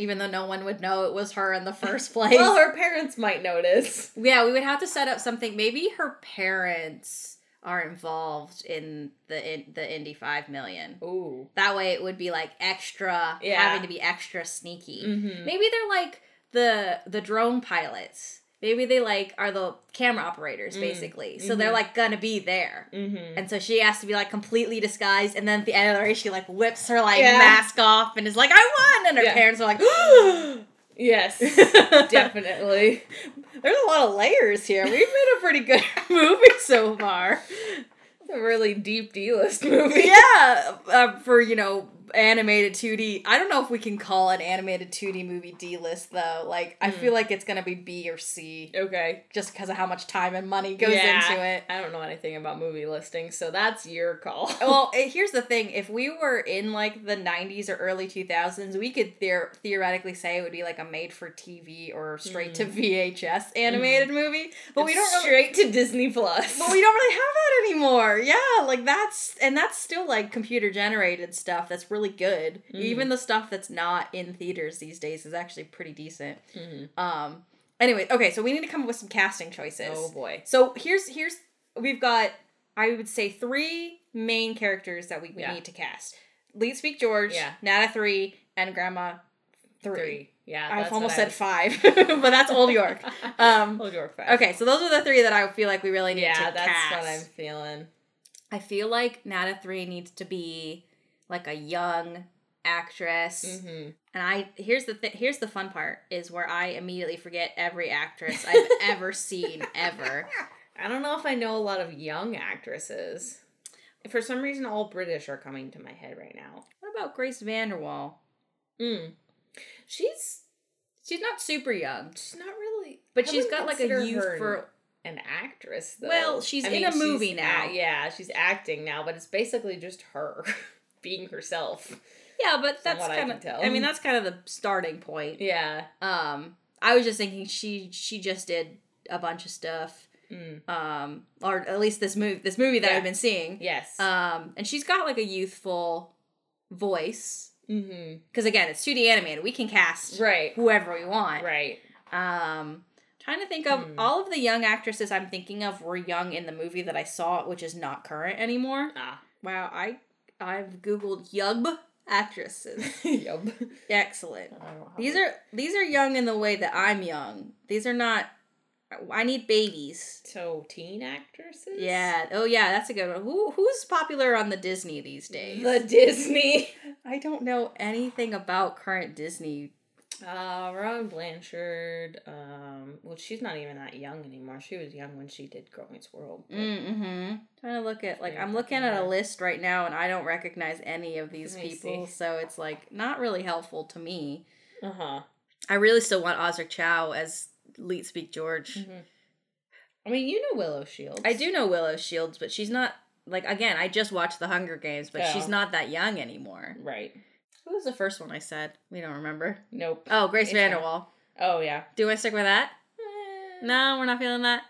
Even though no one would know it was her in the first place. Well, her parents might notice. yeah, we would have to set up something. Maybe her parents are involved in the in, the Indy 5 million. Ooh. That way it would be like extra Yeah. having to be extra sneaky. Mm-hmm. Maybe they're like the the drone pilots. Maybe they like are the camera operators Mm, basically. So they're like gonna be there. Mm-hmm. And so she has to be like completely disguised, and then at the end of the race, she like whips her like Yeah. mask off and is like, "I won!" And her Yeah. parents are like, Yes, definitely. There's a lot of layers here. We've made a pretty good movie so far. It's a really deep D list movie. yeah, uh, for you know animated 2D. I don't know if we can call an animated 2D movie D list though. Like I Hmm. feel like it's gonna be B or C Okay. just because of how much time and money goes Yeah. into it. I don't know anything about movie listings, so that's your call. well, eh, here's the thing: if we were in like the '90s or early 2000s, we could theor- theoretically say it would be like a made-for-TV or straight to VHS animated movie. But we don't really, straight to Disney Plus. but we don't really have that anymore. Yeah, like that's and that's still like computer generated stuff that's really good. Mm. Even the stuff that's not in theaters these days is actually pretty decent. Mhm. Um. Anyway, okay, so we need to come up with some casting choices. Oh boy. So here's here's we've got I would say three main characters that we, we Yeah. need to cast. Lead Speak George, Yeah. Nana three, and Grandma three. Three. Yeah. I've almost said five, but that's Old York. Um, Old York five. okay, so those are the three that I feel like we really need Yeah, to that's cast. what I'm feeling. I feel like Nana three needs to be like a young actress, Mm-hmm. and I here's the th- here's the fun part is where I immediately forget every actress I've ever seen ever. I don't know if I know a lot of young actresses. For some reason, all British are coming to my head right now. What about Grace VanderWaal? Mm. She's She's not super young. she's not really, But I she's got like a youth for an actress. Though. Well, she's in a movie now. a- yeah, she's acting now, but it's basically just her being herself. yeah, but that's I kind of. tell. I mean, that's kind of the starting point. Yeah. Um, I was just thinking she she just did a bunch of stuff. Mm. Um, or at least this movie this movie that Yeah. I've been seeing. Yes. Um, and she's got like a youthful voice mm-hmm. because again, it's 2D animated. We can cast Right. whoever we want. Right. Um, trying to think of Hmm. all of the young actresses I'm thinking of were young in the movie that I saw, which is not current anymore. Ah. Wow, I I've googled young actresses. yup. Excellent. I don't know how These are these are young in the way that I'm young. These are not. I need babies. so teen actresses. Yeah. Oh yeah, that's a good one. Who who's popular on the Disney these days? The Disney. I don't know anything about current Disney. Uh, Rowan Blanchard. Um, well, she's not even that young anymore. She was young when she did Girl Meets World. Mm-hmm. Trying to look at like I'm looking at a list right now, and I don't recognize any of these people, see. so it's like not really helpful to me. Uh huh. I really still want Osric Chau as Leet Speak George. I mean, you know Willow Shields. I do know Willow Shields, but she's not like again. I just watched The Hunger Games, but she's not that young anymore. Right. Who was the first one I said? We don't remember. Nope. Oh, Grace It's. VanderWaal. Oh yeah. Do I stick with that? No, we're not feeling that.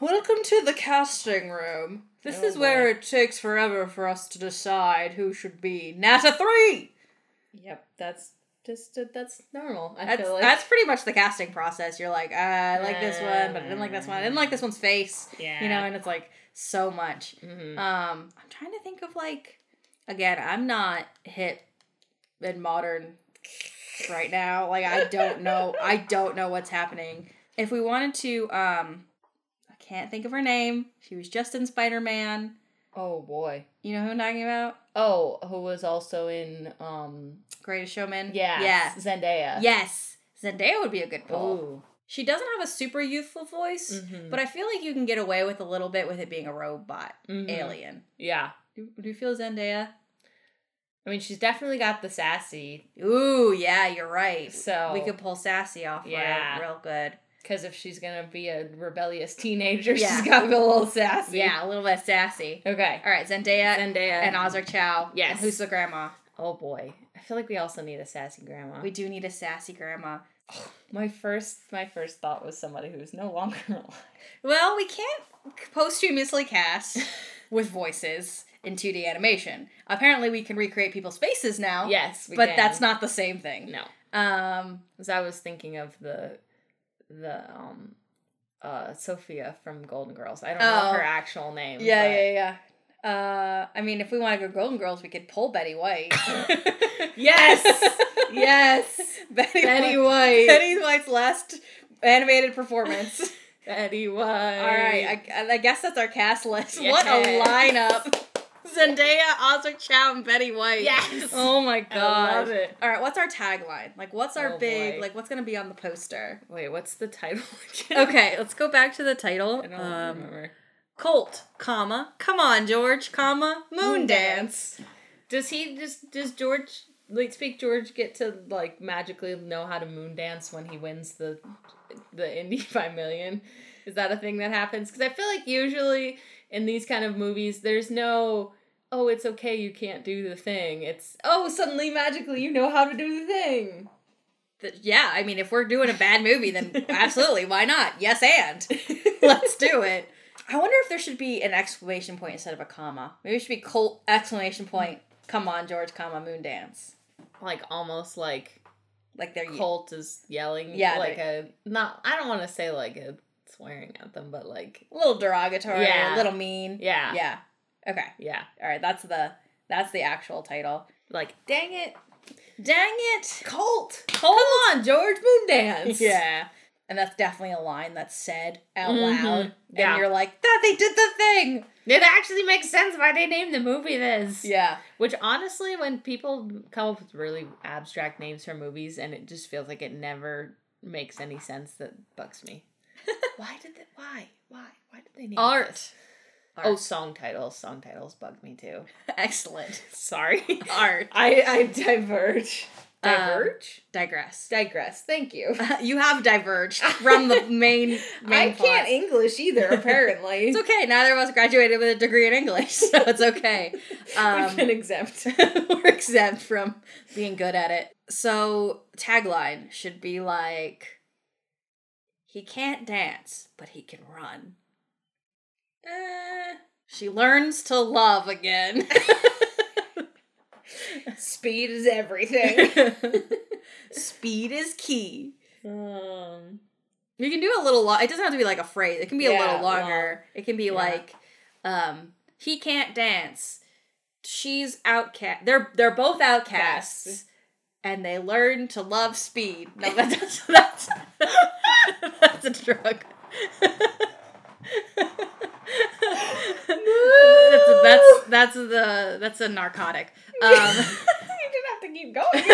Welcome to the casting room. This Oh, is where it takes forever for us to decide who should be Nata three. Yep. That's just uh, that's normal. I That's feel like that's pretty much the casting process. You're like, uh, I like this one, but I didn't like this one. I didn't like this one's face. yeah. You know, and it's like so much. Mhm. Um, I'm trying to think of like, again, I'm not hip and modern right now. Like, I don't know. I don't know what's happening. If we wanted to, um, I can't think of her name. She was just in Spider Man. oh boy. You know who I'm talking about? Oh, who was also in um Greatest Showman. yeah Yeah. Zendaya. Yes. Zendaya would be a good pull. Ooh. She doesn't have a super youthful voice, Mhm. but I feel like you can get away with a little bit with it being a robot Mhm. alien. Yeah. Do, do you feel Zendaya? I mean, she's definitely got the sassy. Ooh, yeah, you're right. So we could pull sassy off Yeah. yeah. real good. because if she's gonna be a rebellious teenager, Yeah. she's got to be a little sassy. Yeah, a little bit sassy. Okay. All right, Zendaya Zendaya and Osric Chau. Yes. And who's the grandma? Oh boy, I feel like we also need a sassy grandma. We do need a sassy grandma. my first, my first thought was somebody who's no longer alive. Well, we can't posthumously cast with voices in 2D animation. Apparently, we can recreate people's faces now. Yes, we but can. that's not the same thing. no. Um, Because I was thinking of the, the um, uh, Sophia from Golden Girls. I don't know Oh. her actual name. yeah, but- yeah, yeah. Uh, I mean, if we want to go Golden Girls, we could pull Betty White. Yes! yes. Betty, Betty White. White. Betty White's last animated performance. Betty White. All right, I, I guess that's our cast list. Yes. What a lineup! Zendaya, Osric Chau, and Betty White. Yes. Oh my god. I love it. All right, what's our tagline? Like, what's our Oh, big? boy. Like, what's gonna be on the poster? Wait, what's the title again? Okay, let's go back to the title. I don't Um, remember. Colt, comma, come on, George, comma, moon dance. Does he just does George like speak George get to like magically know how to moon dance when he wins the the Indy 5 million? Is that a thing that happens? Cuz I feel like usually in these kind of movies there's no oh it's okay you can't do the thing. It's oh suddenly magically you know how to do the thing. Th- Yeah, I mean, if we're doing a bad movie, then absolutely, why not? Yes, and let's do it. I wonder if there should be an exclamation point instead of a comma. Maybe it should be Colt exclamation point. Come on, George, comma moon dance. like almost like Like their cult Colt is yelling Yeah, like a not I don't want to say like a swearing at them but like a little derogatory, Yeah. a little mean. yeah. Yeah. Okay. Yeah. All right. That's the that's the actual title. Like dang it Dang it, Colt. Colt. Come on, George Moon Dance. Yeah. And that's definitely a line that's said out Mhm. loud. Yeah. And you're like, that they did the thing. It actually makes sense why they named the movie this. Yeah. Which honestly, when people come up with really abstract names for movies and it just feels like it never makes any sense, that bugs me. why did they? Why? Why? Why did they name Art. this? Art. Oh, song titles. Song titles bug me too. Excellent. Sorry. Art. I I diverge. Um, Diverge. Digress. Digress. Thank you. you have diverged from the main main I plot. can't English either. Apparently, It's okay. Neither of us graduated with a degree in English, so it's okay. Um, we've been exempt. we're exempt from being good at it. So tagline should be like, He can't dance, but he can run. Uh, She learns to love again. speed is everything. Speed is key. um, You can do a little long. It doesn't have to be like a phrase. It can be a little longer. It can be Yeah. like, um, he can't dance. She's outcast. They're they're both outcasts, Casts. and they learn to love speed. No, that's that's that's a drug. That's, that's that's the that's a narcotic. Um, you didn't have to keep going.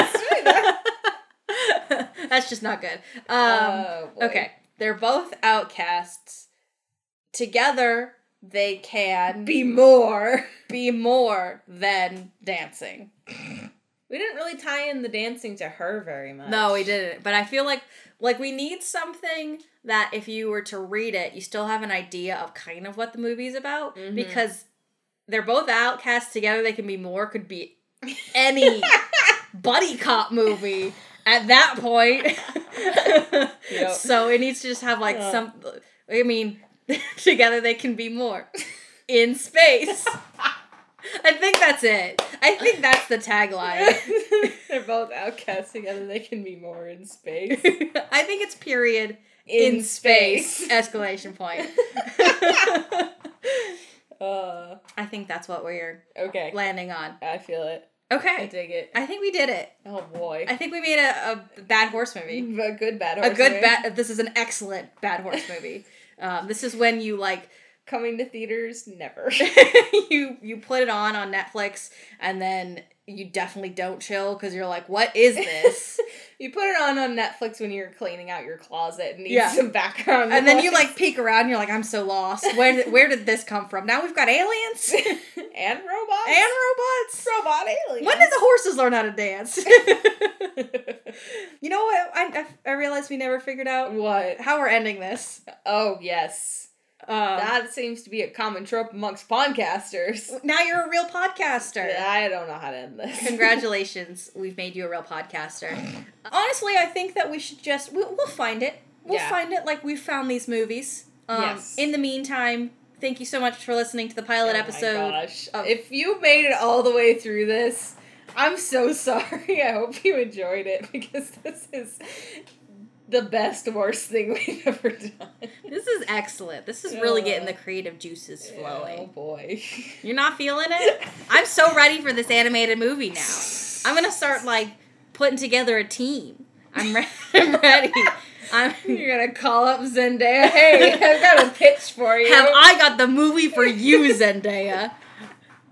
That's just not good. Um, Oh. Okay, they're both outcasts. Together, they can Be more. be more than dancing. We didn't really tie in the dancing to her very much. No, we didn't. But I feel like like we need something that if you were to read it, you still have an idea of kind of what the movie's about Mhm. because they're both outcasts together. They can be more. Could be any buddy cop movie at that point. Yep. So it needs to just have like Yeah. some. I mean, together they can be more in space. I think that's it. I think that's the tagline. They're both outcasts together. They can be more in space. I think it's period In in, space. escalation point. uh, I think that's what we're okay. landing on. I feel it. Okay. I dig it. I think we did it. Oh boy. I think we made a, a bad horse movie. a good bad A good bad. This is an excellent bad horse movie. Um, this is when you like coming to theaters never. you you put it on on Netflix and then you definitely don't chill because you're like, what is this? you put it on on Netflix when you're cleaning out your closet and need Yeah. some background. and then you like peek around. And you're like, I'm so lost. Where did, where did this come from? Now we've got aliens and robots and robots robots. robot aliens. When did the horses learn how to dance? you know what? I, I, I realized we never figured out what? how we're ending this. Oh yes, Um, that seems to be a common trope amongst podcasters. now you're a real podcaster. I don't know how to end this. Congratulations, we've made you a real podcaster. Honestly, I think that we should just we'll, we'll find it. We'll Yeah. find it like we found these movies. Um, Yes. In the meantime, thank you so much for listening to the pilot Oh my episode. gosh. of- if you made it all the way through this, I'm so sorry. I hope you enjoyed it because this is the best worst thing we've ever done. This is excellent. This is really getting the creative juices flowing. Oh boy. You're not feeling it? I'm so ready for this animated movie now. I'm gonna start like putting together a team. I'm, re- I'm ready. I'm. You're gonna call up Zendaya. Hey, I've got a pitch for you. Have I got the movie for you, Zendaya?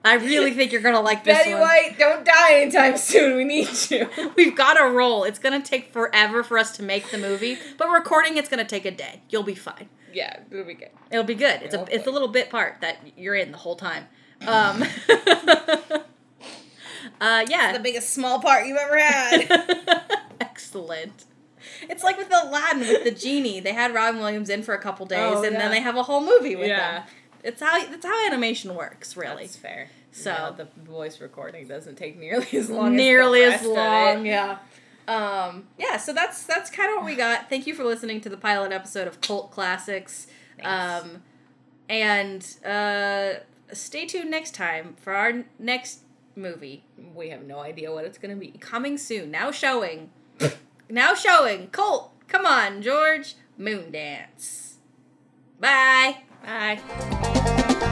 I really think you're gonna like this Betty one. White, don't die anytime soon. We need you. We've got a roll. It's gonna take forever for us to make the movie, but recording it's gonna take a day. You'll be fine. Yeah, it'll be good. It'll be good. It's a it's a little bit part that you're in the whole time. Um, uh, yeah. The biggest small part you've ever had. Excellent. It's like with Aladdin with the genie. They had Robin Williams in for a couple days, Oh, and yeah. then they have a whole movie with Yeah. them. It's how that's how animation works, really. That's fair. So- Yeah, the voice recording doesn't take nearly as long. Nearly as, as the rest of long, yeah. Um, yeah, so that's that's kind of what we got. Thank you for listening to the pilot episode of Cult Classics. Thanks. Um, and uh, stay tuned next time for our next movie We have no idea what it's gonna be. coming soon. Now showing, now showing. Colt, come on, George. Moondance. Bye. Bye.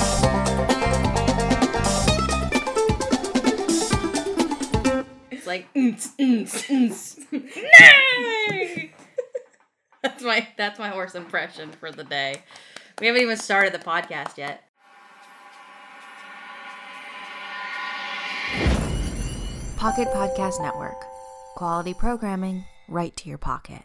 It's like! That's my that's my horse impression for the day. We haven't even started the podcast yet. Pocket Podcast Network. Quality programming right to your pocket.